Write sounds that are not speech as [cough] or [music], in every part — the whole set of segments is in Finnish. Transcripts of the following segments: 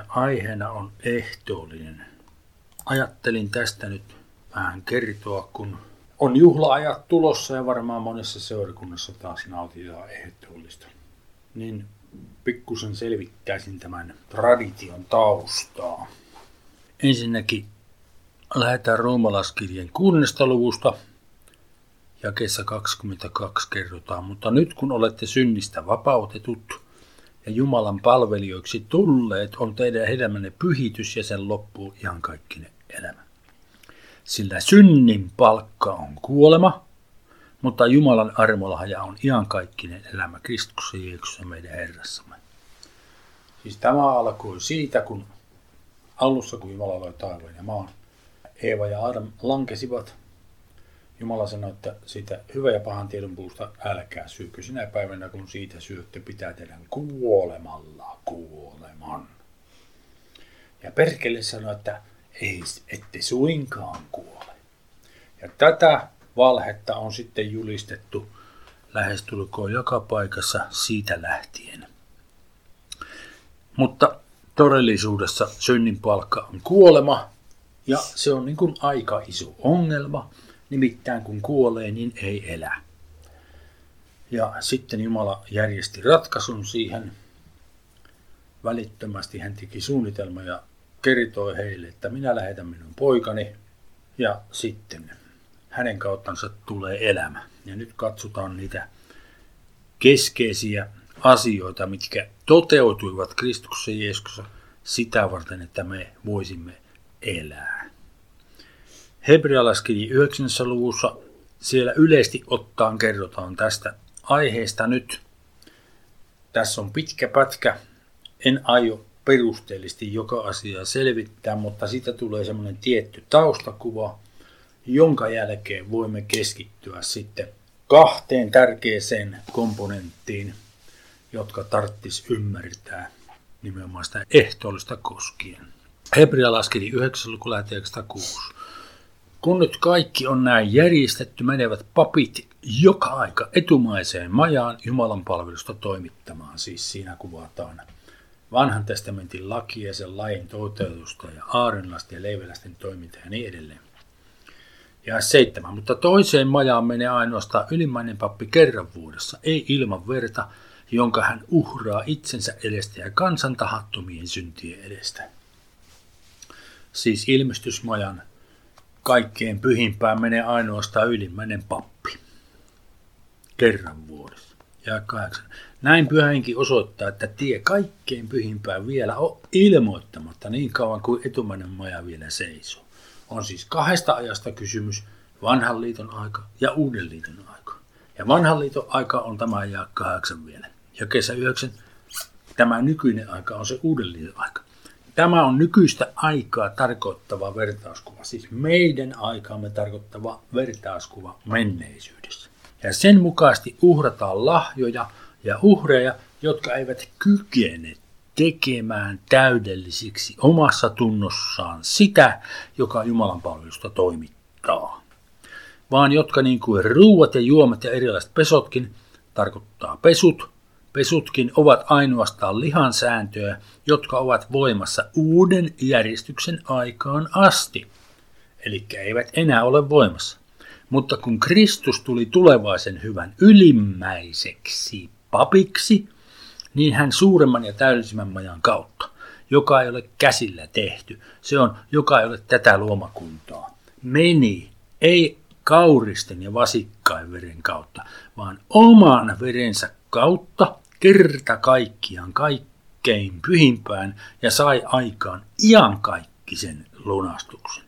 ja aiheena on ehtoollinen. Ajattelin tästä nyt vähän kertoa, kun on juhlaajat tulossa ja varmaan monessa seurakunnassa taas nautitaan ehtoollista. Niin pikkusen selvittäisin tämän tradition taustaa. Ensinnäkin lähdetään roomalaskirjeen kuudennesta luvusta. Jakeessa 22 kerrotaan, mutta nyt kun olette synnistä vapautetut ja Jumalan palvelijoiksi tulleet, on teidän elämänne pyhitys ja sen loppuu ihan kaikkinen elämä. Sillä synnin palkka on kuolema, mutta Jumalan armolahja on iankaikkinen elämä Kristuksessa Jeesuksessa meidän Herrassamme. Siis tämä alkoi siitä, kun alussa kun Jumala loi taivaan ja maan, Eeva ja Adam lankesivat. Jumala sanoi, että siitä hyvä ja pahan tiedon puusta älkää syykö sinä päivänä, kun siitä syötte, pitää teidän kuolemalla kuoleman. Ja perkele sanoi, että ei, ette suinkaan kuole. Ja tätä valhetta on sitten julistettu lähestulkoon joka paikassa siitä lähtien. Mutta todellisuudessa synnin palkka on kuolema ja se on niin kuin aika iso ongelma. Nimittäin kun kuolee, niin ei elä. Ja sitten Jumala järjesti ratkaisun siihen. Välittömästi hän teki suunnitelma ja kertoi heille, että minä lähetän minun poikani ja sitten hänen kauttansa tulee elämä. Ja nyt katsotaan niitä keskeisiä asioita, mitkä toteutuivat Kristuksessa Jeesuksessa sitä varten, että me voisimme elää. Hebrealaiskirja 9. luvussa siellä yleisesti ottaen kerrotaan tästä aiheesta nyt. Tässä on pitkä pätkä. En aio perusteellisesti joka asiaa selvittää, mutta siitä tulee semmoinen tietty taustakuva, jonka jälkeen voimme keskittyä sitten kahteen tärkeäseen komponenttiin, jotka tarttis ymmärtää nimenomaan sitä ehtoollista koskien. Hebrea laskeli 9. luku 6. Kun nyt kaikki on näin järjestetty, menevät papit joka aika etumaiseen majaan Jumalan palvelusta toimittamaan. Siis siinä kuvataan vanhan testamentin laki ja sen lain toteutusta ja aarenlasten ja leiveläisten toimintaa ja niin edelleen. Ja seitsemän, mutta toiseen majaan menee ainoastaan ylimmäinen pappi kerran vuodessa, ei ilman verta, jonka hän uhraa itsensä edestä ja kansan tahattomien syntien edestä. Siis ilmestysmajan kaikkein pyhimpään menee ainoastaan ylimmäinen pappi. Kerran vuodessa. Ja kahdeksan. Näin pyhäinkin osoittaa, että tie kaikkein pyhimpään vielä on ilmoittamatta niin kauan kuin etumainen maja vielä seisoo. On siis kahdesta ajasta kysymys, vanhan liiton aika ja uuden liiton aika. Ja vanhan liiton aika on tämä ja kahdeksan vielä. Ja kesä yhdeksän, tämä nykyinen aika on se uuden liiton aika. Tämä on nykyistä aikaa tarkoittava vertauskuva, siis meidän aikaamme tarkoittava vertauskuva menneisyydessä. Ja sen mukaisesti uhrataan lahjoja ja uhreja, jotka eivät kykene tekemään täydellisiksi omassa tunnossaan sitä, joka Jumalan palvelusta toimittaa. Vaan jotka niin kuin ruuat ja juomat ja erilaiset pesotkin, tarkoittaa pesut, pesutkin ovat ainoastaan lihan sääntöjä, jotka ovat voimassa uuden järjestyksen aikaan asti. Eli eivät enää ole voimassa. Mutta kun Kristus tuli tulevaisen hyvän ylimmäiseksi papiksi, niin hän suuremman ja täydellisemmän majan kautta, joka ei ole käsillä tehty, se on, joka ei ole tätä luomakuntaa, meni, ei kauristen ja vasikkain veren kautta, vaan oman verensä kautta kerta kaikkiaan kaikkein pyhimpään ja sai aikaan iankaikkisen lunastuksen.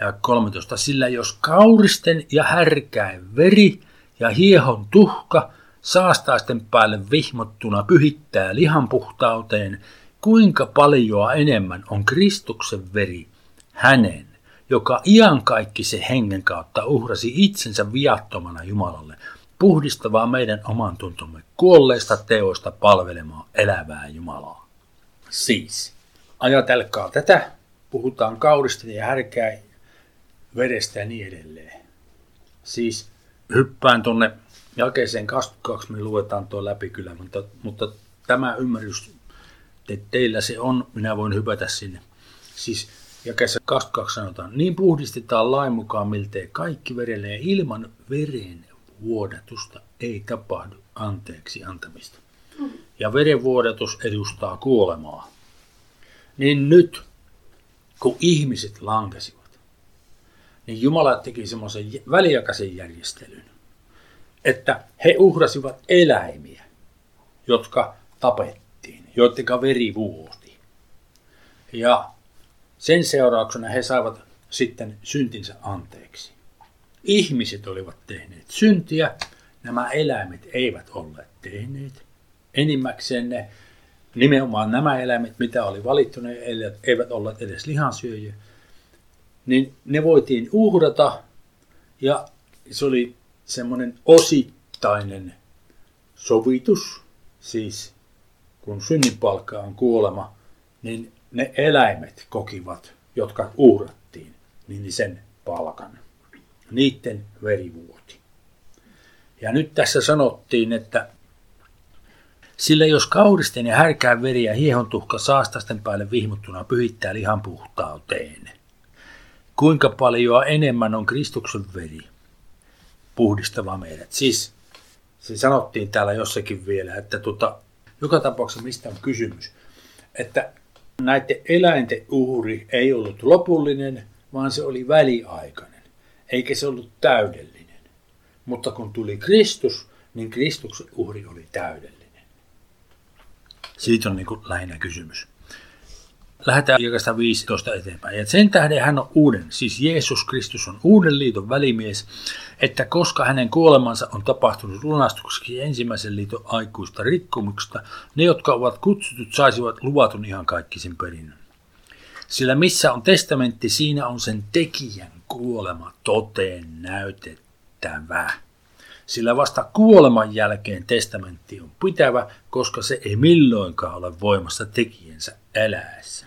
Ja 13. Sillä jos kauristen ja härkäin veri ja hiehon tuhka saastaisten päälle vihmottuna pyhittää lihan puhtauteen, kuinka paljoa enemmän on Kristuksen veri hänen, joka iankaikkisen hengen kautta uhrasi itsensä viattomana Jumalalle, puhdistavaa meidän oman tuntomme kuolleista teoista palvelemaan elävää Jumalaa. Siis, ajatelkaa tätä, puhutaan kaudista ja härkää, vedestä ja niin edelleen. Siis hyppään tuonne jakeeseen 22, me luetaan tuo läpi kyllä, mutta, mutta tämä ymmärrys te, teillä se on, minä voin hypätä sinne. Siis jakeessa 22 sanotaan, niin puhdistetaan lain mukaan miltei kaikki verelle ja ilman veren vuodatusta ei tapahdu anteeksi antamista. Ja verenvuodatus edustaa kuolemaa. Niin nyt, kun ihmiset lankesivat, niin Jumala teki semmoisen väliaikaisen järjestelyn, että he uhrasivat eläimiä, jotka tapettiin, joiden veri vuoti. Ja sen seurauksena he saivat sitten syntinsä anteeksi. Ihmiset olivat tehneet syntiä, nämä eläimet eivät olleet tehneet. Enimmäkseen ne, nimenomaan nämä eläimet, mitä oli valittu, ne eivät olleet edes lihansyöjiä, niin ne voitiin uhrata ja se oli semmoinen osittainen sovitus, siis kun synninpalkka on kuolema, niin ne eläimet kokivat, jotka uhrattiin, niin sen palkan. Niiden veri vuoti. Ja nyt tässä sanottiin, että sillä jos kauristen ja härkään veri ja hiehontuhka saastasten päälle vihmuttuna pyhittää lihan puhtauteen, kuinka paljon enemmän on Kristuksen veri puhdistava meidät. Siis se sanottiin täällä jossakin vielä, että tota, joka tapauksessa mistä on kysymys, että näiden eläinten uhri ei ollut lopullinen, vaan se oli väliaikainen, eikä se ollut täydellinen. Mutta kun tuli Kristus, niin Kristuksen uhri oli täydellinen. Siitä on niin kuin lähinnä kysymys. Lähdetään jakasta 15 eteenpäin. Ja sen tähden hän on uuden, siis Jeesus Kristus on uuden liiton välimies, että koska hänen kuolemansa on tapahtunut lunastukseksi ensimmäisen liiton aikuista rikkomuksesta, ne, jotka ovat kutsutut, saisivat luvatun ihan kaikkisen perinnön. Sillä missä on testamentti, siinä on sen tekijän kuolema toteen näytettävä. Sillä vasta kuoleman jälkeen testamentti on pitävä, koska se ei milloinkaan ole voimassa tekijänsä eläessä.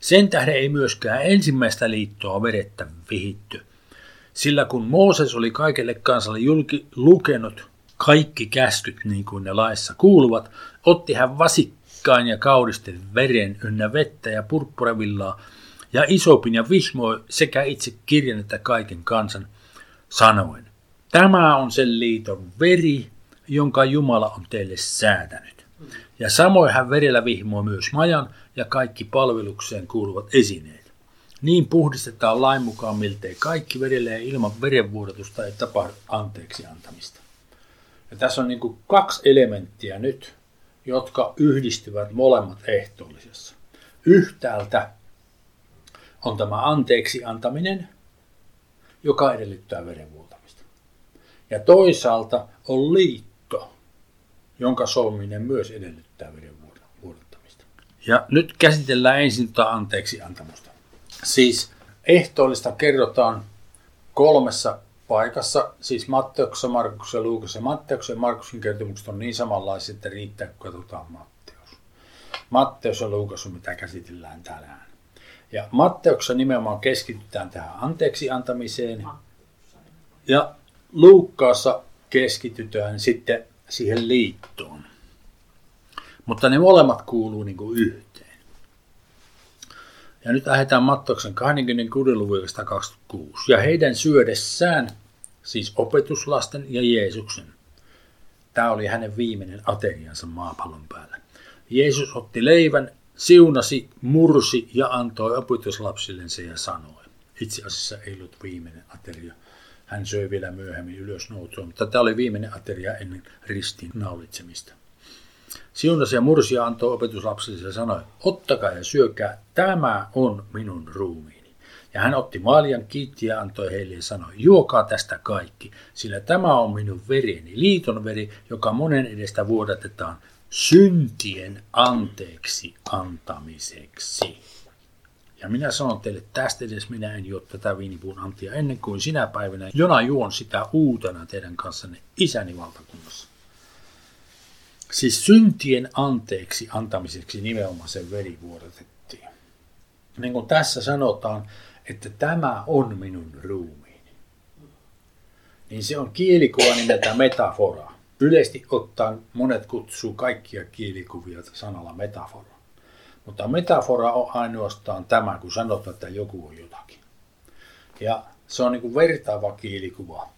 Sen tähden ei myöskään ensimmäistä liittoa verettä vihitty. Sillä kun Mooses oli kaikelle kansalle julki lukenut kaikki käskyt niin kuin ne laissa kuuluvat, otti hän vasikkaan ja kaudisten veren ynnä vettä ja purppurevillaa ja isopin ja vihmoi sekä itse kirjan että kaiken kansan sanoen. Tämä on sen liiton veri, jonka Jumala on teille säätänyt. Ja samoin hän verellä vihmoi myös majan ja kaikki palvelukseen kuuluvat esineet. Niin puhdistetaan lain mukaan miltei kaikki verelle ja ilman verenvuodatusta ei tapahdu anteeksi antamista. Ja tässä on niin kaksi elementtiä nyt, jotka yhdistyvät molemmat ehtoollisessa. Yhtäältä on tämä anteeksi antaminen, joka edellyttää verenvuotamista. Ja toisaalta on liitto, jonka solminen myös edellyttää verenvuodattamista. Ja nyt käsitellään ensin tuota anteeksi antamusta. Siis ehtoollista kerrotaan kolmessa paikassa, siis Matteuksessa, Markuksessa, Luukassa Matteuksen ja Markuksen kertomukset on niin samanlaiset, että riittää, kun katsotaan Matteus. Matteus ja Luukas on mitä käsitellään tänään. Ja Matteuksessa nimenomaan keskitytään tähän anteeksi antamiseen. Ja Luukkaassa keskitytään sitten siihen liittoon. Mutta ne molemmat kuuluu niin kuin yhteen. Ja nyt lähdetään Matteuksen 26. luvun 26. Ja heidän syödessään, siis opetuslasten ja Jeesuksen, tämä oli hänen viimeinen ateriansa maapallon päällä. Jeesus otti leivän, siunasi, mursi ja antoi opetuslapsillensa ja sanoi. Itse asiassa ei ollut viimeinen ateria. Hän söi vielä myöhemmin ylös nousua, mutta tämä oli viimeinen ateria ennen ristin naulitsemista. Siunasi ja mursi ja antoi opetuslapsille ja sanoi, ottakaa ja syökää, tämä on minun ruumiini. Ja hän otti maljan, kiitti ja antoi heille ja sanoi, juokaa tästä kaikki, sillä tämä on minun vereni, liiton veri, joka monen edestä vuodatetaan syntien anteeksi antamiseksi. Ja minä sanon teille, tästä edes minä en juo tätä viinipuun antia ennen kuin sinä päivänä, jona juon sitä uutena teidän kanssanne isäni valtakunnassa. Siis syntien anteeksi antamiseksi nimenomaan sen veri vuodatettiin. Niin kuin tässä sanotaan, että tämä on minun ruumiini. Niin se on kielikuva nimeltä metafora. Yleisesti ottaen monet kutsuu kaikkia kielikuvia sanalla metafora. Mutta metafora on ainoastaan tämä, kun sanotaan, että joku on jotakin. Ja se on niin kuin vertaava kielikuva.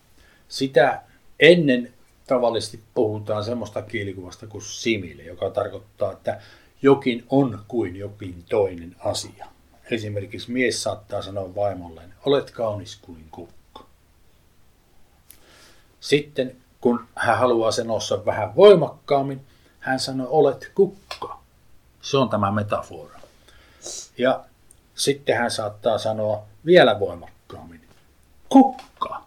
Sitä ennen tavallisesti puhutaan semmoista kielikuvasta kuin simile, joka tarkoittaa, että jokin on kuin jokin toinen asia. Esimerkiksi mies saattaa sanoa vaimolleen, olet kaunis kuin kukka. Sitten kun hän haluaa sen ossa vähän voimakkaammin, hän sanoo, olet kukka. Se on tämä metafora. Ja sitten hän saattaa sanoa vielä voimakkaammin, kukka.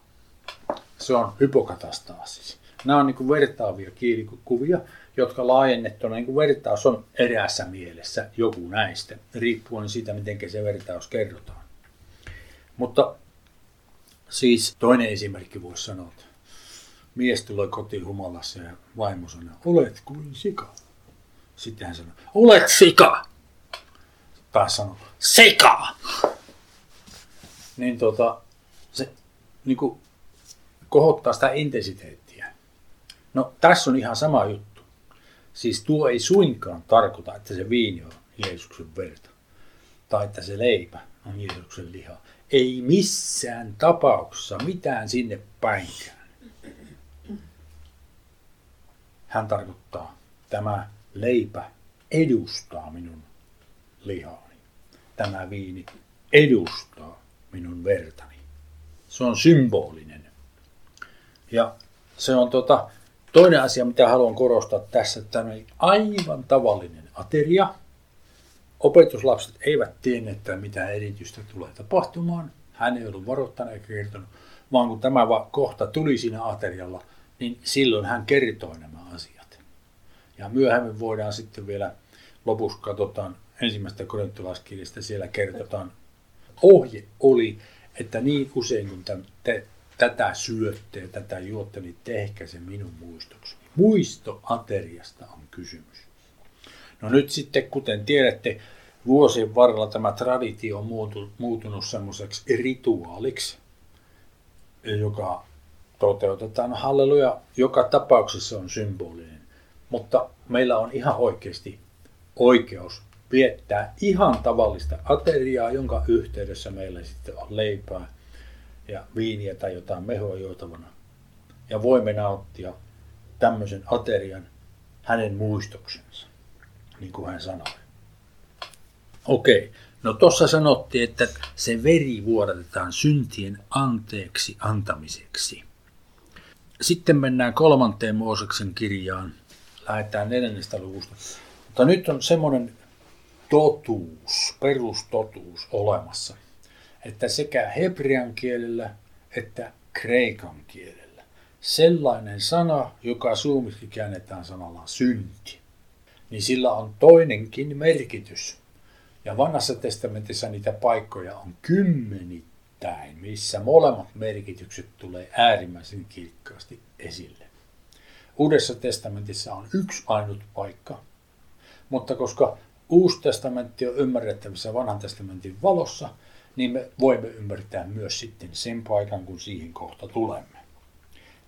Se on hypokatastaasis. Nämä on niin vertaavia kielikuvia, jotka laajennettuna niin vertaus on eräässä mielessä joku näistä, riippuen siitä, miten se vertaus kerrotaan. Mutta siis toinen esimerkki voisi sanoa, että mies tulee kotiin humalassa ja vaimo sanoo, olet kuin sika. Sitten hän sanoo, olet sika. Taas sanoo, sika. Niin tota, se niin kuin kohottaa sitä intensiteettiä. No tässä on ihan sama juttu. Siis tuo ei suinkaan tarkoita, että se viini on Jeesuksen verta. Tai että se leipä on Jeesuksen liha. Ei missään tapauksessa mitään sinne päinkään. Hän tarkoittaa, tämä leipä edustaa minun lihaani. Tämä viini edustaa minun vertani. Se on symbolinen. Ja se on tota, toinen asia, mitä haluan korostaa tässä, että tämä on aivan tavallinen ateria. Opetuslapset eivät tienneet, että mitä erityistä tulee tapahtumaan. Hän ei ollut varoittanut eikä kertonut, vaan kun tämä kohta tuli siinä aterialla, niin silloin hän kertoi nämä asiat. Ja myöhemmin voidaan sitten vielä lopussa katsotaan ensimmäistä korintolaiskirjasta, siellä kertotaan, ohje oli, että niin usein kun te tätä syötte ja tätä juotte, niin tehkää se minun muistoksi. Muistoateriasta on kysymys. No nyt sitten, kuten tiedätte, vuosien varrella tämä traditio on muutunut semmoiseksi rituaaliksi, joka toteutetaan. Halleluja, joka tapauksessa on symbolinen. Mutta meillä on ihan oikeasti oikeus viettää ihan tavallista ateriaa, jonka yhteydessä meillä sitten on leipää ja viiniä tai jotain mehua juotavana. Ja voimme nauttia tämmöisen aterian hänen muistoksensa, niin kuin hän sanoi. Okei, no tuossa sanottiin, että se veri vuodatetaan syntien anteeksi antamiseksi. Sitten mennään kolmanteen Mooseksen kirjaan. Lähdetään neljännestä luvusta. Mutta nyt on semmoinen totuus, perustotuus olemassa, että sekä hebrean kielellä että kreikan kielellä sellainen sana, joka suomeksi käännetään sanalla synti, niin sillä on toinenkin merkitys. Ja vanhassa testamentissa niitä paikkoja on kymmenittäin, missä molemmat merkitykset tulee äärimmäisen kirkkaasti esille. Uudessa testamentissa on yksi ainut paikka, mutta koska Uusi testamentti on ymmärrettävissä vanhan testamentin valossa, niin me voimme ymmärtää myös sitten sen paikan, kun siihen kohta tulemme.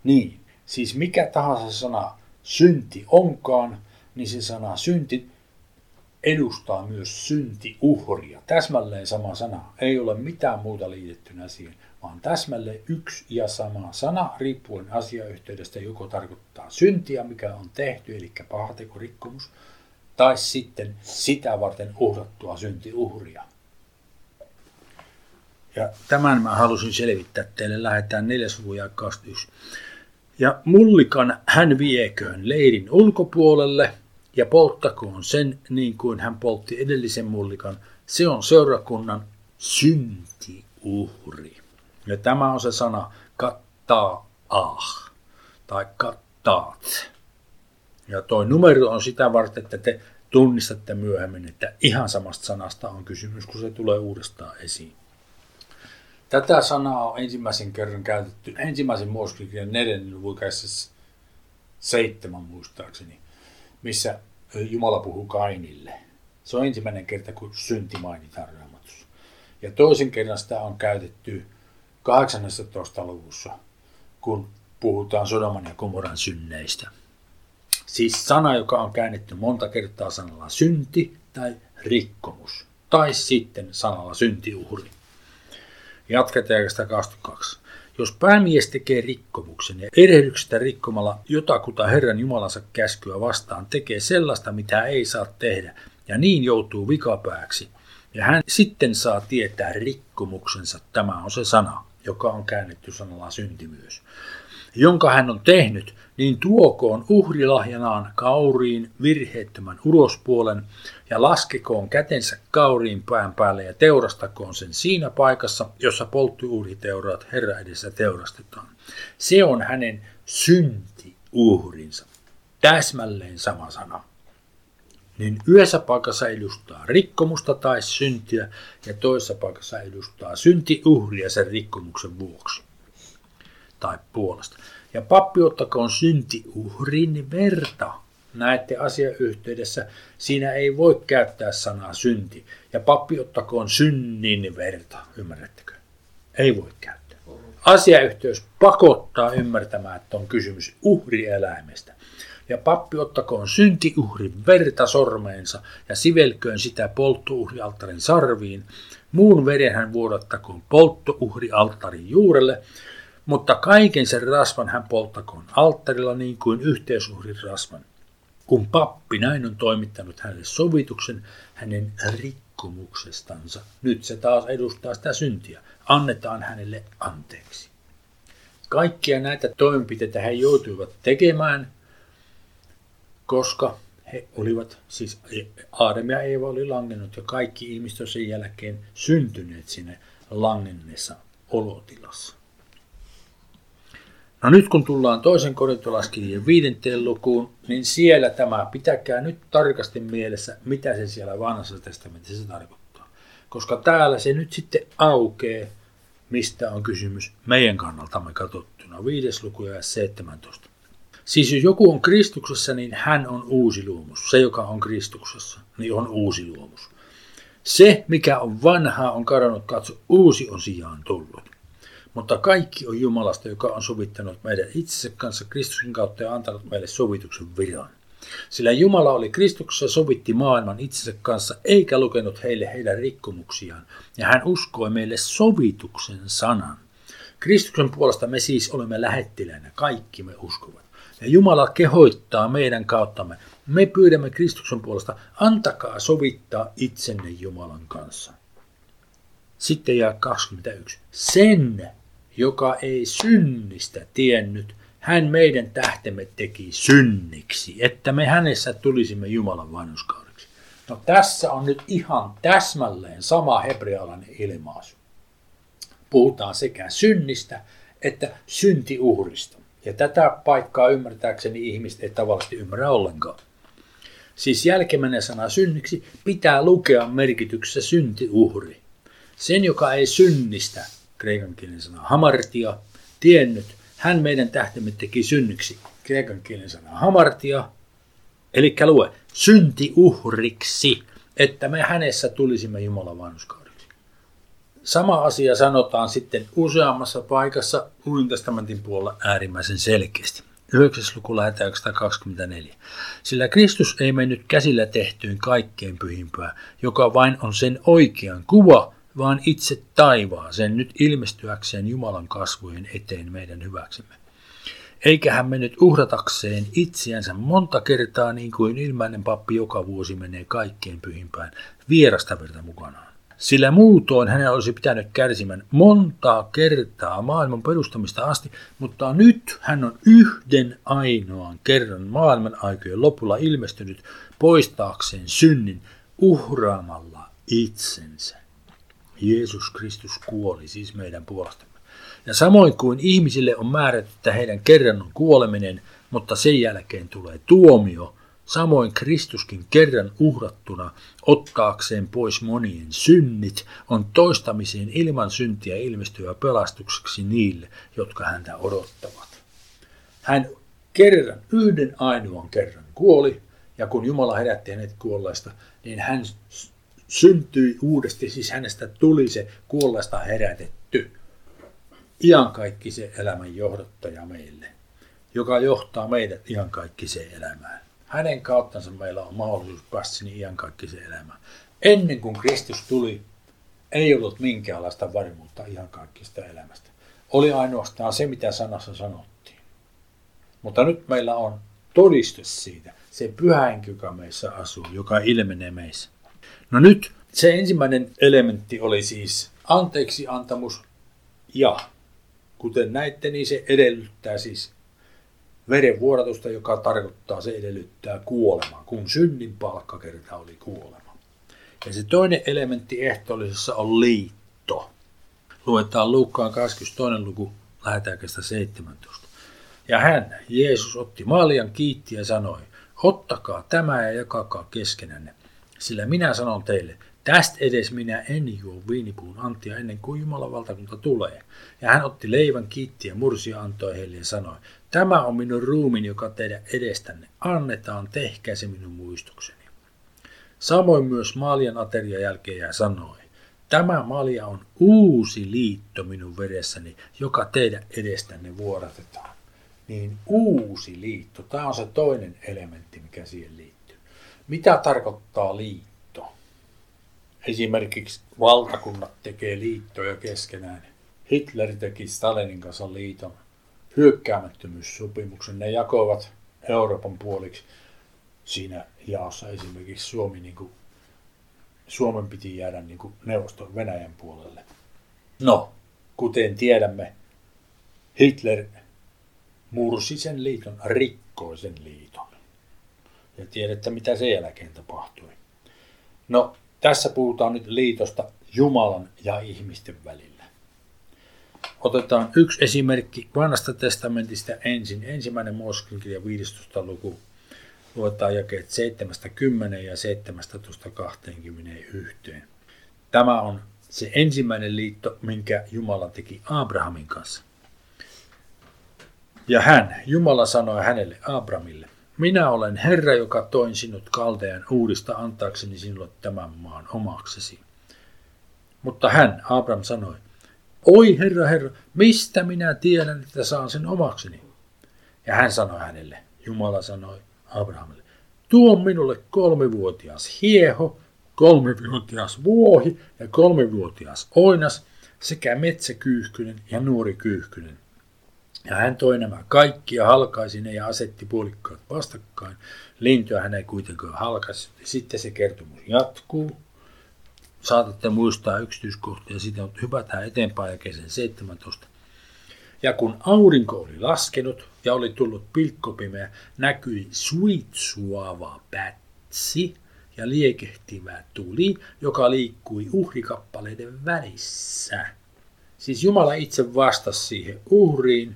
Niin, siis mikä tahansa sana synti onkaan, niin se sana synti edustaa myös syntiuhria. Täsmälleen sama sana. Ei ole mitään muuta liitettynä siihen, vaan täsmälleen yksi ja sama sana, riippuen asiayhteydestä, joko tarkoittaa syntiä, mikä on tehty, eli pahatekorikkomus, tai sitten sitä varten uhrattua syntiuhria. Ja tämän mä halusin selvittää teille. Lähdetään 4. luvun ja 21. Ja mullikan hän vieköön leirin ulkopuolelle ja polttakoon sen niin kuin hän poltti edellisen mullikan. Se on seurakunnan syntiuhri. Ja tämä on se sana kattaa ah tai kattaat. Ja tuo numero on sitä varten, että te tunnistatte myöhemmin, että ihan samasta sanasta on kysymys, kun se tulee uudestaan esiin. Tätä sanaa on ensimmäisen kerran käytetty ensimmäisen Mooseksen neljännen luvun seitsemän muistaakseni, missä Jumala puhuu Kainille. Se on ensimmäinen kerta, kun synti mainitaan raamatussa. Ja toisen kerran sitä on käytetty 18. luvussa, kun puhutaan Sodoman ja Komoran synneistä. Siis sana, joka on käännetty monta kertaa sanalla synti tai rikkomus. Tai sitten sanalla syntiuhri. Jatketaan 22. Jos päämies tekee rikkomuksen ja erehdyksestä rikkomalla jotakuta Herran Jumalansa käskyä vastaan tekee sellaista, mitä ei saa tehdä, ja niin joutuu vikapääksi, ja hän sitten saa tietää rikkomuksensa, tämä on se sana, joka on käännetty sanalla synti myös, jonka hän on tehnyt, niin tuokoon uhrilahjanaan kauriin virheettömän urospuolen ja laskekoon kätensä kauriin pään päälle ja teurastakoon sen siinä paikassa, jossa polttiuhriteuraat Herra edessä teurastetaan. Se on hänen syntiuhrinsa. Täsmälleen sama sana. Niin yhdessä paikassa edustaa rikkomusta tai syntiä ja toisessa paikassa edustaa syntiuhria sen rikkomuksen vuoksi tai puolesta. Ja pappi ottakoon syntiuhrin verta. Näette asiayhteydessä, siinä ei voi käyttää sanaa synti. Ja pappi ottakoon synnin verta, ymmärrättekö? Ei voi käyttää. Asiayhteys pakottaa ymmärtämään, että on kysymys uhrieläimestä. Ja pappi ottakoon syntiuhrin verta sormeensa ja sivelköön sitä polttouhrialttarin sarviin. Muun veren hän vuodattakoon polttouhrialttarin juurelle mutta kaiken sen rasvan hän polttakoon alttarilla niin kuin yhteisuhrin rasvan. Kun pappi näin on toimittanut hänelle sovituksen hänen rikkomuksestansa, nyt se taas edustaa sitä syntiä, annetaan hänelle anteeksi. Kaikkia näitä toimenpiteitä he joutuivat tekemään, koska he olivat, siis Aadam ja Eeva oli langennut ja kaikki ihmiset sen jälkeen syntyneet sinne langenneessa olotilassa. No nyt kun tullaan toisen korintolaskirjan viidenteen lukuun, niin siellä tämä, pitäkää nyt tarkasti mielessä, mitä se siellä vanhassa testamentissa tarkoittaa. Koska täällä se nyt sitten aukeaa, mistä on kysymys meidän kannaltamme katsottuna. Viides luku ja 17. Siis jos joku on Kristuksessa, niin hän on uusi luomus. Se, joka on Kristuksessa, niin on uusi luomus. Se, mikä on vanhaa, on kadonnut, katso, uusi on sijaan tullut. Mutta kaikki on Jumalasta, joka on sovittanut meidän itsensä kanssa Kristuksen kautta ja antanut meille sovituksen viran. Sillä Jumala oli Kristuksessa sovitti maailman itsensä kanssa, eikä lukenut heille heidän rikkomuksiaan, ja hän uskoi meille sovituksen sanan. Kristuksen puolesta me siis olemme lähettiläinä, kaikki me uskovat. Ja Jumala kehoittaa meidän kauttamme. Me pyydämme Kristuksen puolesta, antakaa sovittaa itsenne Jumalan kanssa. Sitten jää 21. Sen joka ei synnistä tiennyt, hän meidän tähtemme teki synniksi, että me hänessä tulisimme Jumalan vanhuskaudeksi. No tässä on nyt ihan täsmälleen sama hebrealainen ilmaisu. Puhutaan sekä synnistä että syntiuhrista. Ja tätä paikkaa ymmärtääkseni ihmiset ei tavallisesti ymmärrä ollenkaan. Siis jälkimmäinen sana synniksi pitää lukea merkityksessä syntiuhri. Sen, joka ei synnistä, kreikan kielen sana hamartia, tiennyt, hän meidän tähtemme teki synnyksi, kreikan kielen sana hamartia, eli lue, syntiuhriksi, että me hänessä tulisimme Jumalan vanhuskaudeksi. Sama asia sanotaan sitten useammassa paikassa Uuden testamentin puolella äärimmäisen selkeästi. 9. luku lähetään 124. Sillä Kristus ei mennyt käsillä tehtyyn kaikkein pyhimpää, joka vain on sen oikean kuva, vaan itse taivaaseen nyt ilmestyäkseen Jumalan kasvojen eteen meidän hyväksemme. Eikä hän mennyt uhratakseen itseänsä monta kertaa niin kuin ilmainen pappi joka vuosi menee kaikkein pyhimpään vierasta verta mukanaan. Sillä muutoin hänen olisi pitänyt kärsimän montaa kertaa maailman perustamista asti, mutta nyt hän on yhden ainoan kerran maailman aikojen lopulla ilmestynyt poistaakseen synnin uhraamalla itsensä. Jeesus Kristus kuoli siis meidän puolestamme. Ja samoin kuin ihmisille on määrätty, että heidän kerran on kuoleminen, mutta sen jälkeen tulee tuomio, samoin Kristuskin kerran uhrattuna ottaakseen pois monien synnit on toistamiseen ilman syntiä ilmestyvä pelastukseksi niille, jotka häntä odottavat. Hän kerran, yhden ainoan kerran kuoli, ja kun Jumala herätti hänet kuolleista, niin hän syntyi uudesti, siis hänestä tuli se kuolleesta herätetty. Iankaikkisen elämän johdottaja meille. joka johtaa meidät ihan kaikkiseen elämään. Hänen kauttansa meillä on mahdollisuus päästä sinne kaikkiseen elämään. Ennen kuin Kristus tuli, ei ollut minkäänlaista varmuutta ihan kaikista elämästä. Oli ainoastaan se, mitä sanassa sanottiin. Mutta nyt meillä on todiste siitä, se pyhä joka meissä asuu, joka ilmenee meissä. No nyt se ensimmäinen elementti oli siis anteeksi antamus ja kuten näitte, niin se edellyttää siis verenvuodatusta, joka tarkoittaa, se edellyttää kuolemaa, kun synnin palkkakerta oli kuolema. Ja se toinen elementti ehtoollisessa on liitto. Luetaan Luukkaan 22. luku, lähdetään 17. Ja hän, Jeesus, otti maljan, kiitti ja sanoi, ottakaa tämä ja jakakaa keskenänne, sillä minä sanon teille, Tästä edes minä en juo viinipuun antia ennen kuin Jumalan valtakunta tulee. Ja hän otti leivän, kiitti ja mursi ja antoi heille ja sanoi, tämä on minun ruumin, joka teidän edestänne annetaan, tehkää se minun muistukseni. Samoin myös Maljan aterian jälkeen ja sanoi, tämä malja on uusi liitto minun veressäni, joka teidän edestänne vuodatetaan. Niin uusi liitto, tämä on se toinen elementti, mikä siihen liittyy. Mitä tarkoittaa liitto? Esimerkiksi valtakunnat tekee liittoja keskenään. Hitler teki Stalinin kanssa liiton hyökkäämättömyyssopimuksen. Ne jakoivat Euroopan puoliksi siinä jaossa esimerkiksi Suomi, niin kuin, Suomen piti jäädä niin kuin neuvoston Venäjän puolelle. No, kuten tiedämme, Hitler mursi sen liiton, rikkoi sen liiton. Ja tiedätte, mitä sen jälkeen tapahtui. No, tässä puhutaan nyt liitosta Jumalan ja ihmisten välillä. Otetaan yksi esimerkki vanhasta testamentista ensin. Ensimmäinen Mooseksen kirja 15. luku. Luetaan jakeet 7.10 ja 17.21. Tämä on se ensimmäinen liitto, minkä Jumala teki Abrahamin kanssa. Ja hän, Jumala sanoi hänelle Abrahamille, minä olen Herra, joka toin sinut kaltean uudista antaakseni sinulle tämän maan omaksesi. Mutta hän, Abraham, sanoi, Oi Herra, Herra, mistä minä tiedän, että saan sen omakseni? Ja hän sanoi hänelle, Jumala sanoi Abrahamille, tuo minulle kolmivuotias hieho, kolmivuotias vuohi ja kolmivuotias oinas sekä metsäkyyhkynen ja nuori kyyhkynen. Ja hän toi nämä kaikki ja halkaisi ne ja asetti puolikkaat vastakkain. Lintuja hän ei kuitenkaan halkaisi. Sitten se kertomus jatkuu. Saatatte muistaa yksityiskohtia, sitten on hypätään eteenpäin ja kesän 17. Ja kun aurinko oli laskenut ja oli tullut pilkkopimeä, näkyi suitsuava pätsi ja liekehtivä tuli, joka liikkui uhrikappaleiden välissä. Siis Jumala itse vastasi siihen uhriin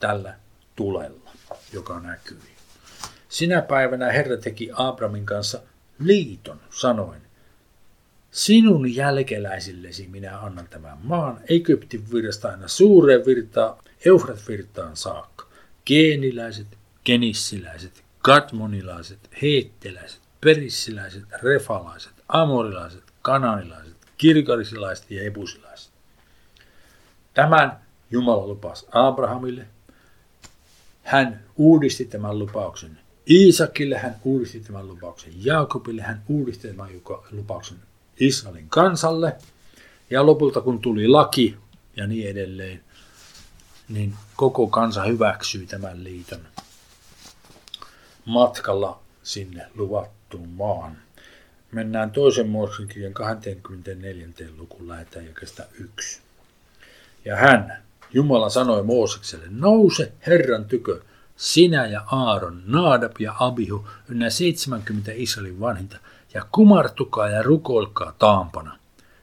tällä tulella, joka näkyy. Sinä päivänä Herra teki Abramin kanssa liiton, sanoen, Sinun jälkeläisillesi minä annan tämän maan, Egyptin virrasta aina suureen virtaan, Eufrat virtaan saakka. Geeniläiset, kenissiläiset, katmonilaiset, heetteläiset, perissiläiset, refalaiset, amorilaiset, kananilaiset, kirkarisilaiset ja ebusilaiset. Tämän Jumala lupasi Abrahamille, hän uudisti tämän lupauksen. Iisakille hän uudisti tämän lupauksen. Jaakobille hän uudisti tämän lupauksen Israelin kansalle. Ja lopulta kun tuli laki ja niin edelleen, niin koko kansa hyväksyi tämän liiton matkalla sinne luvattuun maan. Mennään toisen Mooseksen kirjan 24. lukuun lähetään jakesta yksi. Ja hän, Jumala sanoi Moosekselle, nouse Herran tykö, sinä ja Aaron, Naadab ja Abihu, ynnä 70 Israelin vanhinta, ja kumartukaa ja rukoilkaa taampana.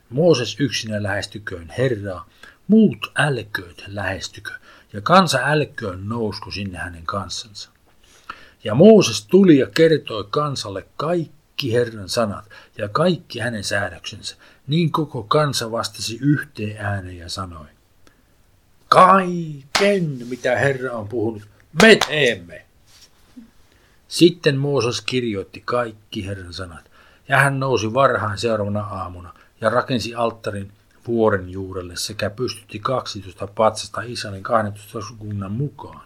Mooses yksinä lähestyköön Herraa, muut älkööt lähestykö, ja kansa älköön nousku sinne hänen kansansa. Ja Mooses tuli ja kertoi kansalle kaikki Herran sanat ja kaikki hänen säädöksensä. Niin koko kansa vastasi yhteen ääneen ja sanoi, Kaiken, mitä Herra on puhunut, me teemme. Sitten Mooses kirjoitti kaikki Herran sanat, ja hän nousi varhain seuraavana aamuna ja rakensi alttarin vuoren juurelle sekä pystytti 12 patsasta Israelin 12 sukunnan mukaan.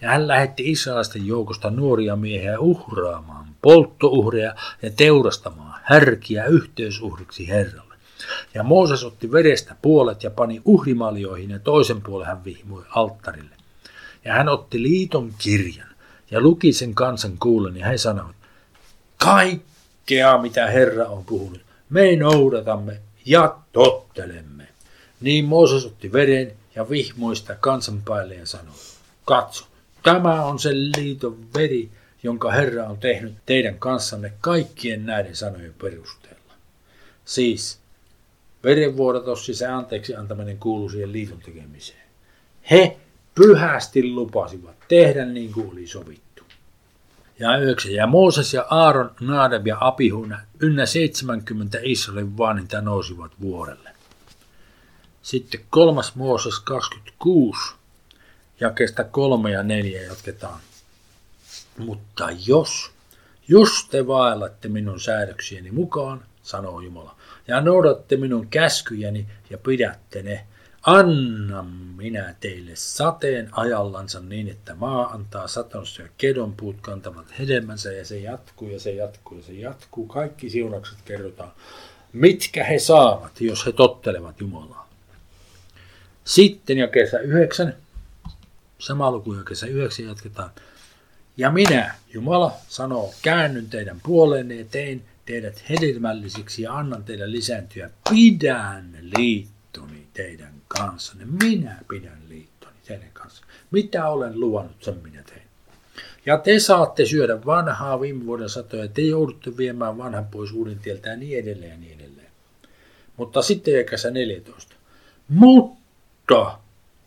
ja hän lähetti israelaisten joukosta nuoria miehiä uhraamaan polttouhreja ja teurastamaan härkiä yhteysuhriksi Herralle. Ja Mooses otti verestä puolet ja pani uhrimaljoihin ja toisen puolen hän vihmui alttarille. Ja hän otti liiton kirjan ja luki sen kansan kuulen ja he sanoivat, kaikkea mitä Herra on puhunut, me noudatamme ja tottelemme. Niin Mooses otti veren ja vihmoista kansan päälle ja sanoi, katso, tämä on se liiton veri, jonka Herra on tehnyt teidän kanssanne kaikkien näiden sanojen perusteella. Siis verenvuodatus se anteeksi antaminen kuuluu siihen liiton tekemiseen. He pyhästi lupasivat tehdä niin kuin oli sovittu. Ja yhdeksän. Ja Mooses ja Aaron, Naadab ja Apihuna ynnä 70 Israelin vanhinta nousivat vuorelle. Sitten kolmas Mooses 26, jakeesta kolme ja neljä jatketaan. Mutta jos, jos te vaellatte minun säädöksieni mukaan, sanoo Jumala, ja noudatte minun käskyjäni ja pidätte ne, annan minä teille sateen ajallansa niin, että maa antaa satonsa ja kedonpuut kantavat hedelmänsä ja se jatkuu ja se jatkuu ja se jatkuu. Kaikki siunakset kerrotaan, mitkä he saavat, jos he tottelevat Jumalaa. Sitten ja kesä yhdeksän, sama luku ja kesä yhdeksän jatketaan. Ja minä, Jumala, sanoo, käännyn teidän puoleenne ja tein teidät hedelmällisiksi ja annan teidän lisääntyä. Pidän liittoni teidän kanssanne. Minä pidän liittoni teidän kanssa. Mitä olen luvannut, sen minä tein. Ja te saatte syödä vanhaa viime vuoden satoja, te joudutte viemään vanhan pois uuden tieltä ja niin edelleen ja niin edelleen. Mutta sitten ekasä 14. Mutta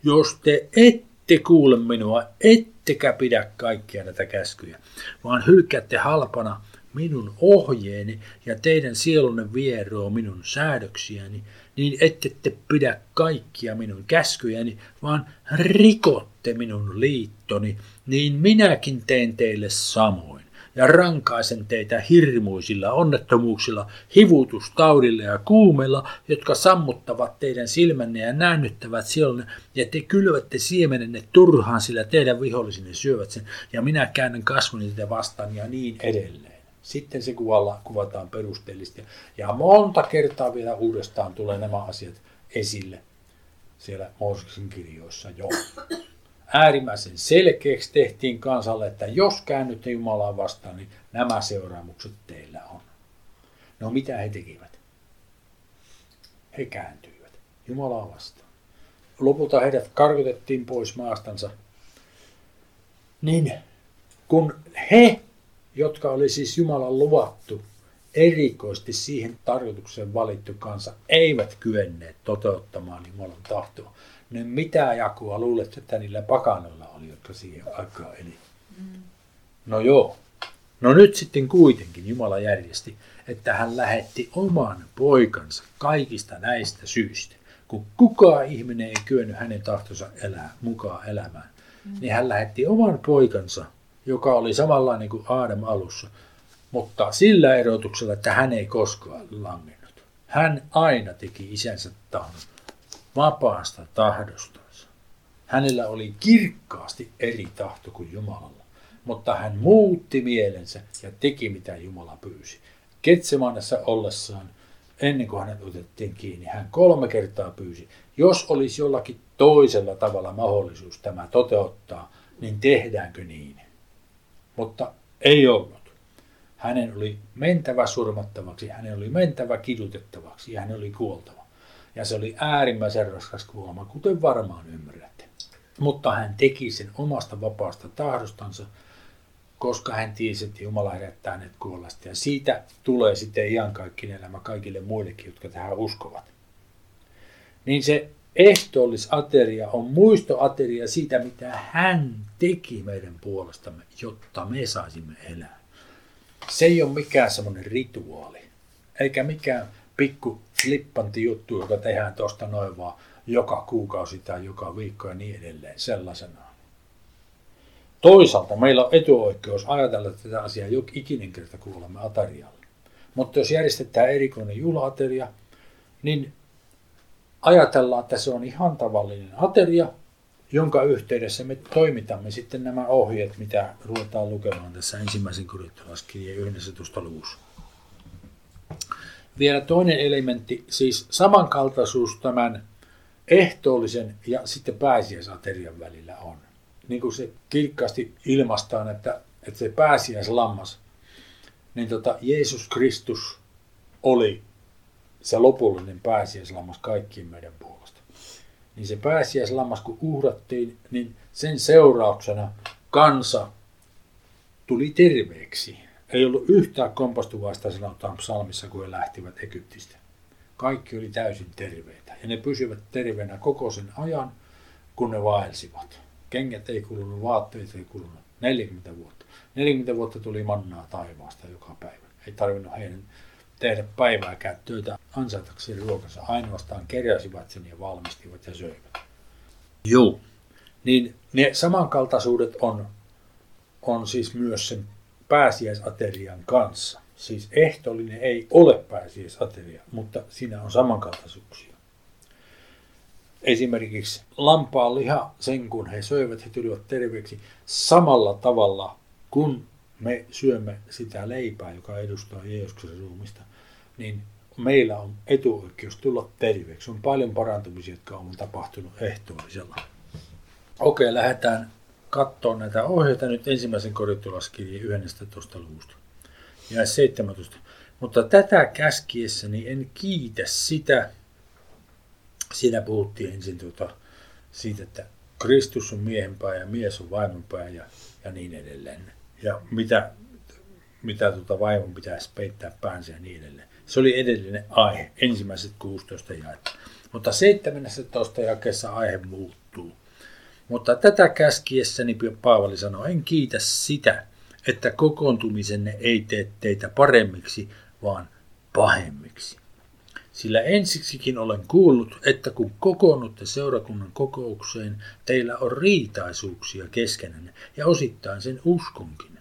jos te ette kuule minua, ettekä pidä kaikkia näitä käskyjä, vaan hylkäätte halpana minun ohjeeni ja teidän sielunne vieroo minun säädöksiäni, niin ette te pidä kaikkia minun käskyjäni, vaan rikotte minun liittoni, niin minäkin teen teille samoin ja rankaisen teitä hirmuisilla onnettomuuksilla, hivutustaudilla ja kuumella, jotka sammuttavat teidän silmänne ja näännyttävät sielunne, ja te kylvätte siemenenne turhaan, sillä teidän vihollisenne syövät sen, ja minä käännän kasvoni teitä vastaan ja niin edelleen. Sitten se kuvalla kuvataan perusteellisesti. Ja monta kertaa vielä uudestaan tulee nämä asiat esille siellä Mooseksen kirjoissa jo. Äärimmäisen selkeäksi tehtiin kansalle, että jos käännytte Jumalaa vastaan, niin nämä seuraamukset teillä on. No mitä he tekivät? He kääntyivät Jumalaa vastaan. Lopulta heidät karkotettiin pois maastansa. Niin kun he jotka oli siis Jumalan luvattu, erikoisesti siihen tarkoitukseen valittu kansa, eivät kyenneet toteuttamaan Jumalan tahtoa. Niin mitä jakua luulet, että niillä pakanoilla oli, jotka siihen aikaan eli? Mm. No joo. No nyt sitten kuitenkin Jumala järjesti, että hän lähetti oman poikansa kaikista näistä syistä. Kun kukaan ihminen ei kyennyt hänen tahtonsa elää mukaan elämään, mm. niin hän lähetti oman poikansa joka oli samanlainen kuin Aadam alussa, mutta sillä erotuksella, että hän ei koskaan langennut. Hän aina teki isänsä tahdon vapaasta tahdostansa. Hänellä oli kirkkaasti eri tahto kuin Jumalalla, mutta hän muutti mielensä ja teki mitä Jumala pyysi. Ketsemanassa ollessaan, ennen kuin hänet otettiin kiinni, hän kolme kertaa pyysi, jos olisi jollakin toisella tavalla mahdollisuus tämä toteuttaa, niin tehdäänkö niin? Mutta ei ollut. Hänen oli mentävä surmattavaksi, hänen oli mentävä kidutettavaksi ja hänen oli kuoltava. Ja se oli äärimmäisen raskas kuolema, kuten varmaan ymmärrätte. Mutta hän teki sen omasta vapaasta tahdostansa, koska hän tiesi, että Jumala herättää hänet kuollasta. Ja siitä tulee sitten iankaikkinen elämä kaikille muillekin, jotka tähän uskovat. Niin se ehtoollisateria on muistoateria siitä, mitä hän teki meidän puolestamme, jotta me saisimme elää. Se ei ole mikään semmoinen rituaali, eikä mikään pikku flippanti juttu, joka tehdään tuosta noin vaan joka kuukausi tai joka viikko ja niin edelleen sellaisena. Toisaalta meillä on etuoikeus ajatella tätä asiaa joka ikinen kerta, kun olemme. Mutta jos järjestetään erikoinen juhlaateria, niin ajatellaan, että se on ihan tavallinen ateria, jonka yhteydessä me toimitamme sitten nämä ohjeet, mitä ruvetaan lukemaan tässä ensimmäisen korintolaiskirjeen 11. luvussa. Vielä toinen elementti, siis samankaltaisuus tämän ehtoollisen ja sitten pääsiäisaterian välillä on. Niin kuin se kirkkaasti ilmastaan, että, että se pääsiäislammas, niin tota, Jeesus Kristus oli se lopullinen pääsiäislammas kaikkiin meidän puolesta. Niin se pääsiäislammas, kun uhrattiin, niin sen seurauksena kansa tuli terveeksi. Ei ollut yhtään kompastuvaista, sanotaan psalmissa, kun he lähtivät Egyptistä. Kaikki oli täysin terveitä. Ja ne pysyvät terveenä koko sen ajan, kun ne vaelsivat. Kengät ei kulunut, vaatteet ei kulunut. 40 vuotta. 40 vuotta tuli mannaa taivaasta joka päivä. Ei tarvinnut heidän tehdä päivääkään töitä ansaitakseen ruokansa. Ainoastaan keräsivät sen ja valmistivat ja söivät. Joo. Niin ne samankaltaisuudet on, on siis myös sen pääsiäisaterian kanssa. Siis ehtoollinen ei ole pääsiäisateria, mutta siinä on samankaltaisuuksia. Esimerkiksi lampaan liha, sen kun he söivät, he tulivat terveeksi samalla tavalla, kun me syömme sitä leipää, joka edustaa Jeesuksen ruumista, niin meillä on etuoikeus tulla terveeksi. On paljon parantumisia, jotka on tapahtunut ehtoollisella. Okei, lähdetään katsoa näitä ohjeita nyt ensimmäisen korintolaskirjan 11. luvusta. Ja 17. Mutta tätä käskiessäni en kiitä sitä. Siinä puhuttiin ensin tuota, siitä, että Kristus on miehenpää ja mies on vaimonpää ja, ja niin edelleen. Ja mitä, mitä tuota vaimon pitäisi peittää päänsä ja niin edelleen. Se oli edellinen aihe, ensimmäiset 16 jaetta. Mutta 17 jakeessa aihe muuttuu. Mutta tätä käskiessäni Paavali sanoi, en kiitä sitä, että kokoontumisenne ei tee teitä paremmiksi, vaan pahemmiksi. Sillä ensiksikin olen kuullut, että kun kokoonnutte seurakunnan kokoukseen, teillä on riitaisuuksia keskenänne ja osittain sen uskonkin.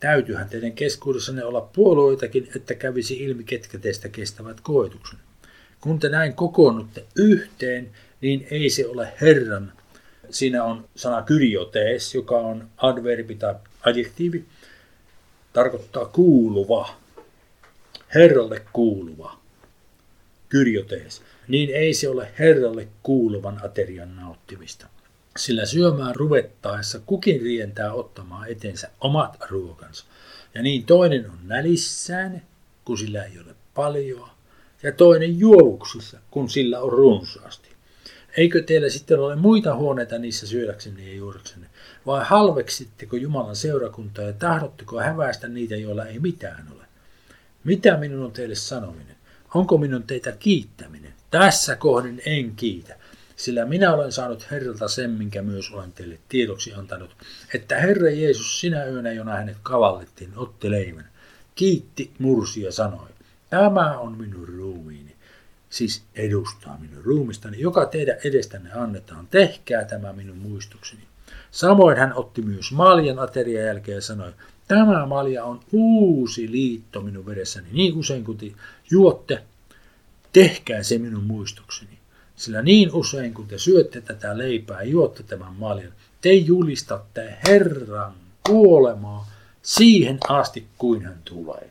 Täytyyhän teidän keskuudessanne olla puolueitakin, että kävisi ilmi, ketkä teistä kestävät koetuksen. Kun te näin kokoonnutte yhteen, niin ei se ole Herran. Siinä on sana kyriotees, joka on adverbi tai adjektiivi, tarkoittaa kuuluva, Herralle kuuluva, kyriotees. Niin ei se ole Herralle kuuluvan aterian nauttimista sillä syömään ruvettaessa kukin rientää ottamaan etensä omat ruokansa. Ja niin toinen on nälissään, kun sillä ei ole paljon, ja toinen juovuksissa, kun sillä on runsaasti. Eikö teillä sitten ole muita huoneita niissä syödäksenne ja juodaksenne? Vai halveksitteko Jumalan seurakuntaa ja tahdotteko häväistä niitä, joilla ei mitään ole? Mitä minun on teille sanominen? Onko minun teitä kiittäminen? Tässä kohden en kiitä, sillä minä olen saanut Herralta sen, minkä myös olen teille tiedoksi antanut, että Herra Jeesus sinä yönä, jona hänet kavallettiin, otti leivän, kiitti, mursi ja sanoi, tämä on minun ruumiini, siis edustaa minun ruumistani, joka teidän edestänne annetaan, tehkää tämä minun muistukseni. Samoin hän otti myös maljan aterian jälkeen ja sanoi, tämä malja on uusi liitto minun veressäni, niin usein kuin te juotte, tehkää se minun muistukseni. Sillä niin usein, kun te syötte tätä leipää ja juotte tämän maljan, te julistatte Herran kuolemaa siihen asti, kuin hän tulee.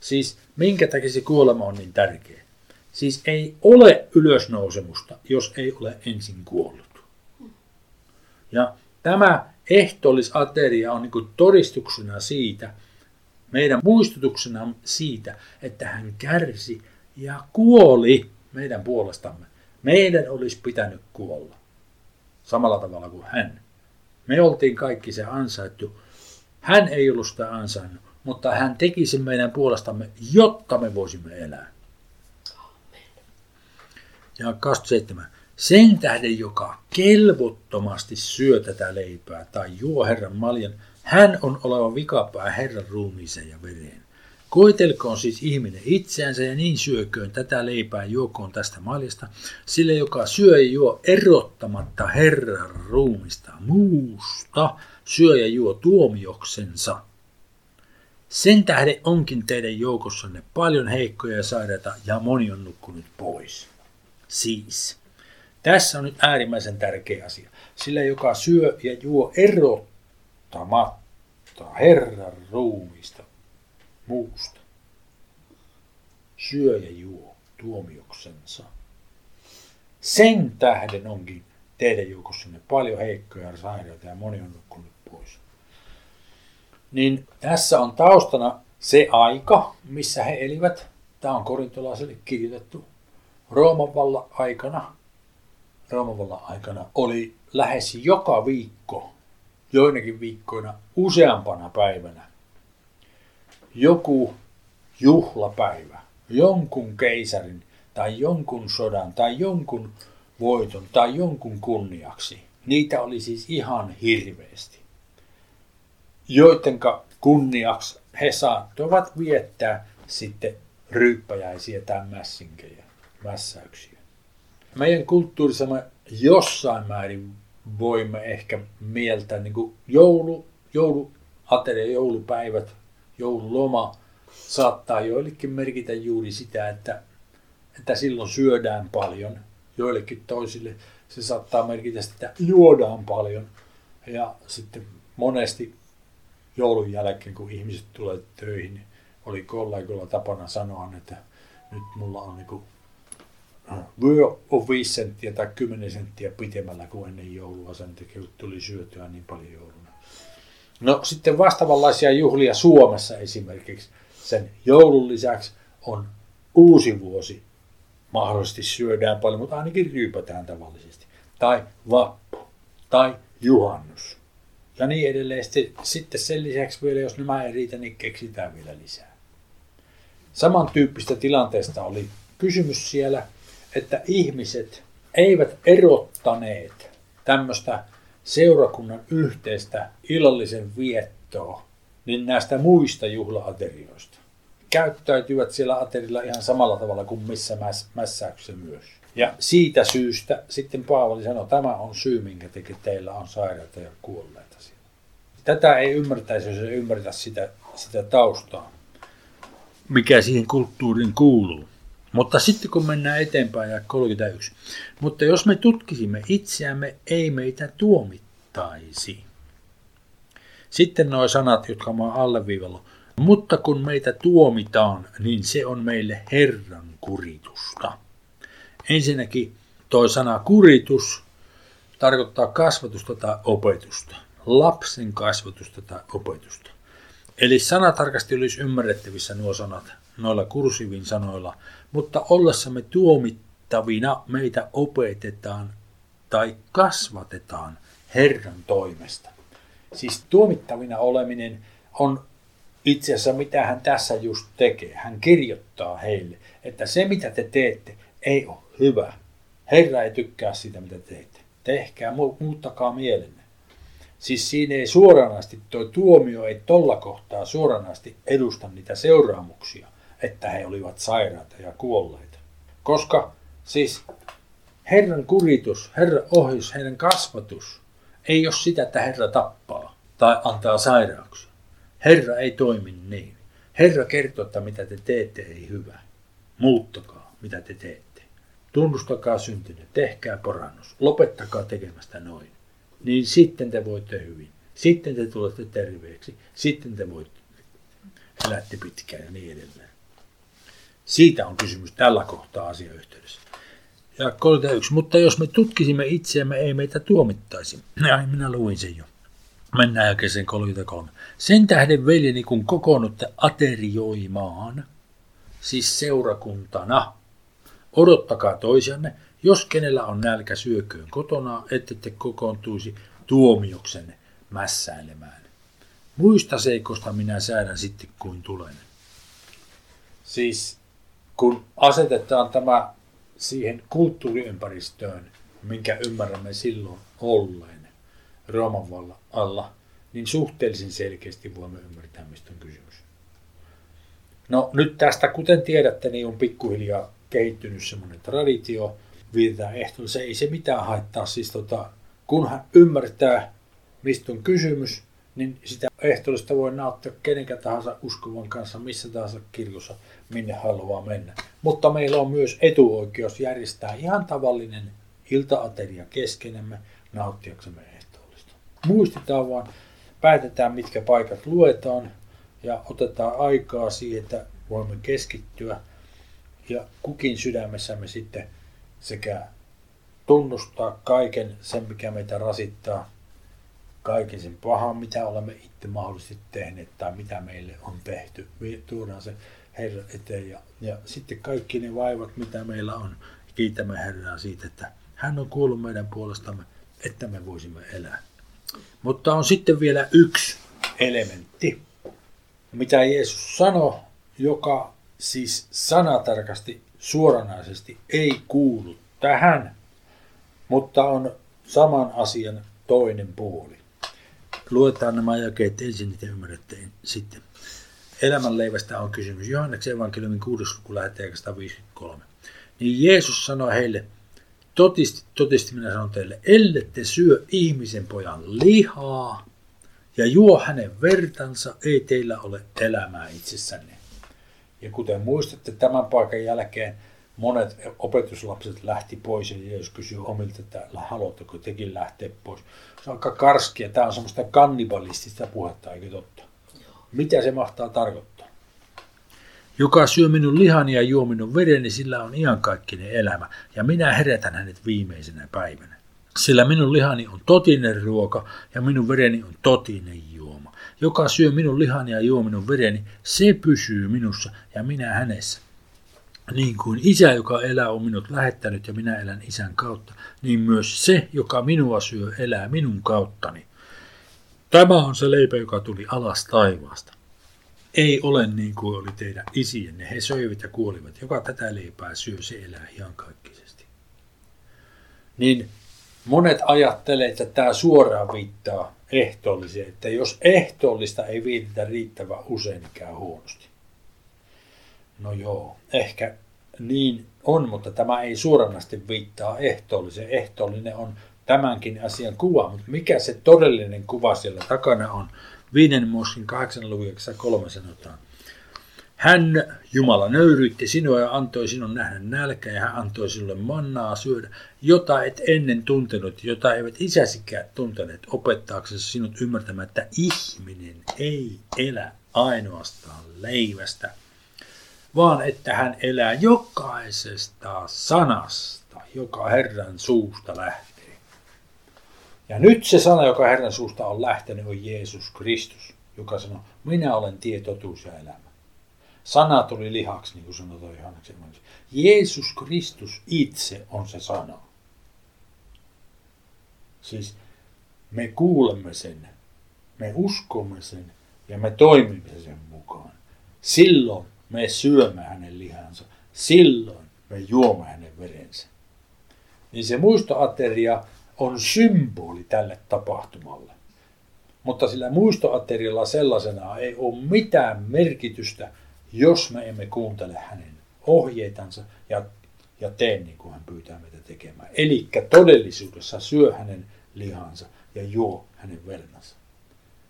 Siis minkä takia se kuolema on niin tärkeä? Siis ei ole ylösnousemusta, jos ei ole ensin kuollut. Ja tämä ehtoollisateria on niin todistuksena siitä, meidän muistutuksena siitä, että hän kärsi ja kuoli meidän puolestamme. Meidän olisi pitänyt kuolla. Samalla tavalla kuin hän. Me oltiin kaikki se ansaittu. Hän ei ollut sitä ansainnut, mutta hän teki sen meidän puolestamme, jotta me voisimme elää. Ja 27. Sen tähden, joka kelvottomasti syö tätä leipää tai juo Herran maljan, hän on oleva vikapää Herran ruumiiseen ja vereen. Koetelkoon siis ihminen itseänsä ja niin syököön tätä leipää juokoon tästä maljasta, sille joka syö ja juo erottamatta Herran ruumista muusta, syö ja juo tuomioksensa. Sen tähden onkin teidän joukossanne paljon heikkoja ja sairaita ja moni on nukkunut pois. Siis, Tässä on nyt äärimmäisen tärkeä asia. Sillä joka syö ja juo erottamatta Herran ruumista muusta, syö ja juo tuomioksensa. Sen tähden onkin teidän joukossanne paljon heikkoja ja sairaita ja moni on nukkunut pois. Niin tässä on taustana se aika, missä he elivät. Tämä on korintolaiselle kirjoitettu. Rooman vallan aikana, Rooman vallan aikana oli lähes joka viikko, joinakin viikkoina useampana päivänä, joku juhlapäivä, jonkun keisarin tai jonkun sodan tai jonkun voiton tai jonkun kunniaksi. Niitä oli siis ihan hirveästi. Joidenka kunniaksi he saattoivat viettää sitten ryyppäjäisiä tai mässinkejä, mässäyksiä. Meidän kulttuurissa me jossain määrin voimme ehkä mieltää niin kuin joulu, jouluateria, joulupäivät, joululoma saattaa joillekin merkitä juuri sitä, että, että silloin syödään paljon. Joillekin toisille se saattaa merkitä sitä, että juodaan paljon. Ja sitten monesti joulun jälkeen, kun ihmiset tulee töihin, niin oli kollegoilla tapana sanoa, että nyt mulla on niin vyö on 5 senttiä tai 10 senttiä pitemmällä kuin ennen joulua, sen takia tuli syötyä niin paljon jouluna. No sitten vastaavanlaisia juhlia Suomessa esimerkiksi sen joulun lisäksi on uusi vuosi. Mahdollisesti syödään paljon, mutta ainakin ryypätään tavallisesti. Tai vappu. Tai juhannus ja niin edelleen. Sitten sen lisäksi vielä, jos nämä ei riitä, niin keksitään vielä lisää. Samantyyppistä tilanteesta oli kysymys siellä, että ihmiset eivät erottaneet tämmöistä seurakunnan yhteistä illallisen viettoa niin näistä muista juhlaaterioista. Käyttäytyvät siellä aterilla ihan samalla tavalla kuin missä mäs, mässäyksessä myös. Ja siitä syystä sitten Paavali sanoi, tämä on syy, minkä teki teillä on sairaita ja kuolleita siellä. Tätä ei ymmärtäisi, jos ei ymmärtä sitä, sitä taustaa, mikä siihen kulttuuriin kuuluu. Mutta sitten kun mennään eteenpäin ja 31. Mutta jos me tutkisimme itseämme, ei meitä tuomittaisi. Sitten nuo sanat, jotka mä oon alleviivalla. Mutta kun meitä tuomitaan, niin se on meille Herran kuritusta. Ensinnäkin toi sana kuritus tarkoittaa kasvatusta tai opetusta. Lapsen kasvatusta tai opetusta. Eli sanatarkasti olisi ymmärrettävissä nuo sanat noilla kursivin sanoilla, mutta ollessamme tuomittavina meitä opetetaan tai kasvatetaan Herran toimesta. Siis tuomittavina oleminen on itse asiassa mitä hän tässä just tekee. Hän kirjoittaa heille, että se mitä te teette ei ole hyvä. Herra ei tykkää siitä mitä teette. Tehkää, muuttakaa mielenne. Siis siinä ei suoranaisesti, tuo tuomio ei tolla kohtaa suoranaisesti edusta niitä seuraamuksia, että he olivat sairaita ja kuolleita. Koska siis Herran kuritus, Herran ohjus, heidän kasvatus ei ole sitä, että Herra tappaa tai antaa sairauksia. Herra ei toimi niin. Herra kertoo, että mitä te teette ei hyvä. Muuttakaa, mitä te teette. Tunnustakaa syntinne, tehkää porannus, lopettakaa tekemästä noin. Niin sitten te voitte hyvin. Sitten te tulette terveeksi. Sitten te voitte elätte pitkään ja niin edelleen. Siitä on kysymys tällä kohtaa asiayhteydessä. Ja 31. Mutta jos me tutkisimme itseämme, ei meitä tuomittaisi. [clears throat] Ai, minä luin sen jo. Mennään jälkeen 33. Sen tähden veljeni, kun kokoonnutte aterioimaan, siis seurakuntana, odottakaa toisianne, jos kenellä on nälkä syököön kotona, ette te kokoontuisi tuomioksenne mässäilemään. Muista seikosta minä säädän sitten kuin tulen. Siis kun asetetaan tämä siihen kulttuuriympäristöön, minkä ymmärrämme silloin olleen Rooman vallan alla, niin suhteellisen selkeästi voimme ymmärtää, mistä on kysymys. No nyt tästä, kuten tiedätte, niin on pikkuhiljaa kehittynyt semmoinen traditio, viitetään ehtoon, se ei se mitään haittaa. Siis tota, kunhan ymmärtää, mistä on kysymys, niin sitä ehtoollista voi nauttia kenenkä tahansa uskovan kanssa missä tahansa kirkossa, minne haluaa mennä. Mutta meillä on myös etuoikeus järjestää ihan tavallinen iltaateria keskenemme nauttiaksemme ehtoollista. Muistetaan vaan, päätetään mitkä paikat luetaan ja otetaan aikaa siihen, että voimme keskittyä ja kukin sydämessämme sitten sekä tunnustaa kaiken sen, mikä meitä rasittaa, kaiken sen pahan, mitä olemme itse mahdollisesti tehneet tai mitä meille on tehty. Tuodaan se Herran eteen ja, ja sitten kaikki ne vaivat, mitä meillä on. Kiitämme Herraa siitä, että hän on kuullut meidän puolestamme, että me voisimme elää. Mutta on sitten vielä yksi elementti, mitä Jeesus sanoi, joka siis sanatarkasti suoranaisesti ei kuulu tähän, mutta on saman asian toinen puoli. Luetaan nämä jakeet ensin, niin te ymmärrätte sitten. Elämänleivästä on kysymys. Johanneksen evankeliumin 6. luku lähtee 153. Niin Jeesus sanoi heille, totisti, totisti minä sanon teille, ellette syö ihmisen pojan lihaa ja juo hänen vertansa, ei teillä ole elämää itsessänne. Ja kuten muistatte, tämän paikan jälkeen monet opetuslapset lähti pois ja Jeesus kysyi omilta, että haluatteko tekin lähteä pois. Se on aika karskia. Tämä on semmoista kannibalistista puhetta, eikö totta? Mitä se mahtaa tarkoittaa? Joka syö minun lihani ja juo minun vereni, sillä on iankaikkinen elämä, ja minä herätän hänet viimeisenä päivänä. Sillä minun lihani on totinen ruoka, ja minun vereni on totinen juoma. Joka syö minun lihani ja juo minun vereni, se pysyy minussa, ja minä hänessä. Niin kuin isä, joka elää, on minut lähettänyt ja minä elän isän kautta, niin myös se, joka minua syö, elää minun kauttani. Tämä on se leipä, joka tuli alas taivaasta. Ei ole niin kuin oli teidän isienne. He söivät ja kuolivat. Joka tätä leipää syö, se elää ihan kaikkisesti. Niin monet ajattelee, että tämä suoraan viittaa ehtoolliseen, että jos ehtoollista ei viititä riittävän usein, niin käy huonosti. No joo, ehkä niin on, mutta tämä ei suoranaisesti viittaa ehtoolliseen. Ehtoollinen on tämänkin asian kuva, mutta mikä se todellinen kuva siellä takana on? Viiden Moskin 8. luvun 3 sanotaan. Hän, Jumala, nöyryytti sinua ja antoi sinun nähdä nälkä ja hän antoi sinulle mannaa syödä, jota et ennen tuntenut, jota eivät isäsikään tunteneet, opettaaksesi sinut ymmärtämään, että ihminen ei elä ainoastaan leivästä, vaan että hän elää jokaisesta sanasta, joka Herran suusta lähtee. Ja nyt se sana, joka Herran suusta on lähtenyt, on Jeesus Kristus, joka sanoo, minä olen tie, totuus ja elämä. Sana tuli lihaksi, niin kuin sanotaan Johanneksen Jeesus Kristus itse on se sana. Siis me kuulemme sen, me uskomme sen ja me toimimme sen mukaan. Silloin me syömme hänen lihansa. Silloin me juomme hänen verensä. Niin se muistoateria on symboli tälle tapahtumalle. Mutta sillä muistoaterialla sellaisena ei ole mitään merkitystä, jos me emme kuuntele hänen ohjeitansa ja, ja tee niin kuin hän pyytää meitä tekemään. Eli todellisuudessa syö hänen lihansa ja juo hänen verransa.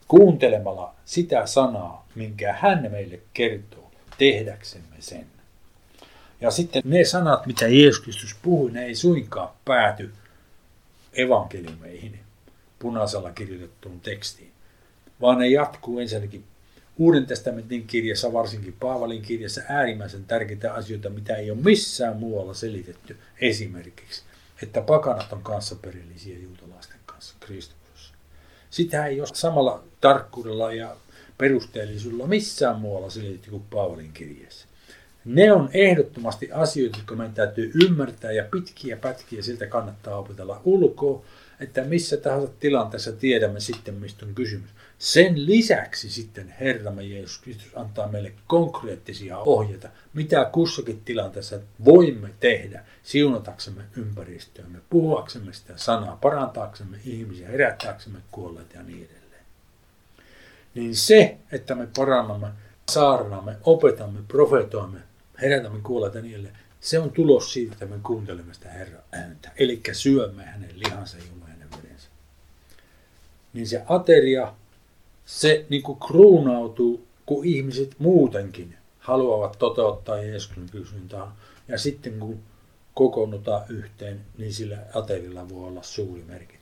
Kuuntelemalla sitä sanaa, minkä hän meille kertoo tehdäksemme sen. Ja sitten ne sanat, mitä Jeesus Kristus puhui, ne ei suinkaan pääty evankeliumeihin, punaisella kirjoitettuun tekstiin, vaan ne jatkuu ensinnäkin Uuden testamentin kirjassa, varsinkin Paavalin kirjassa, äärimmäisen tärkeitä asioita, mitä ei ole missään muualla selitetty. Esimerkiksi, että pakanat on kanssaperillisiä juutalaisten kanssa Kristuksessa. Sitä ei ole samalla tarkkuudella ja perusteellisuudella missään muualla selitetty kuin Paavalin kirjeessä. Ne on ehdottomasti asioita, jotka meidän täytyy ymmärtää ja pitkiä pätkiä siltä kannattaa opetella ulkoa, että missä tahansa tilanteessa tiedämme sitten, mistä on kysymys. Sen lisäksi sitten Herramme Jeesus Kristus antaa meille konkreettisia ohjeita, mitä kussakin tilanteessa voimme tehdä siunataksemme ympäristöämme, puhuaksemme sitä sanaa, parantaaksemme ihmisiä, herättääksemme kuolleet ja niin edelleen niin se, että me parannamme, saarnaamme, opetamme, profetoimme, herätämme kuolleita niille, se on tulos siitä, että me kuuntelemme sitä Herran ääntä. Eli syömme hänen lihansa ja hänen verensä. Niin se ateria, se niin kuin kruunautuu, kun ihmiset muutenkin haluavat toteuttaa Jeesuksen kysyntää. Ja sitten kun kokoonnutaan yhteen, niin sillä aterilla voi olla suuri merkitys.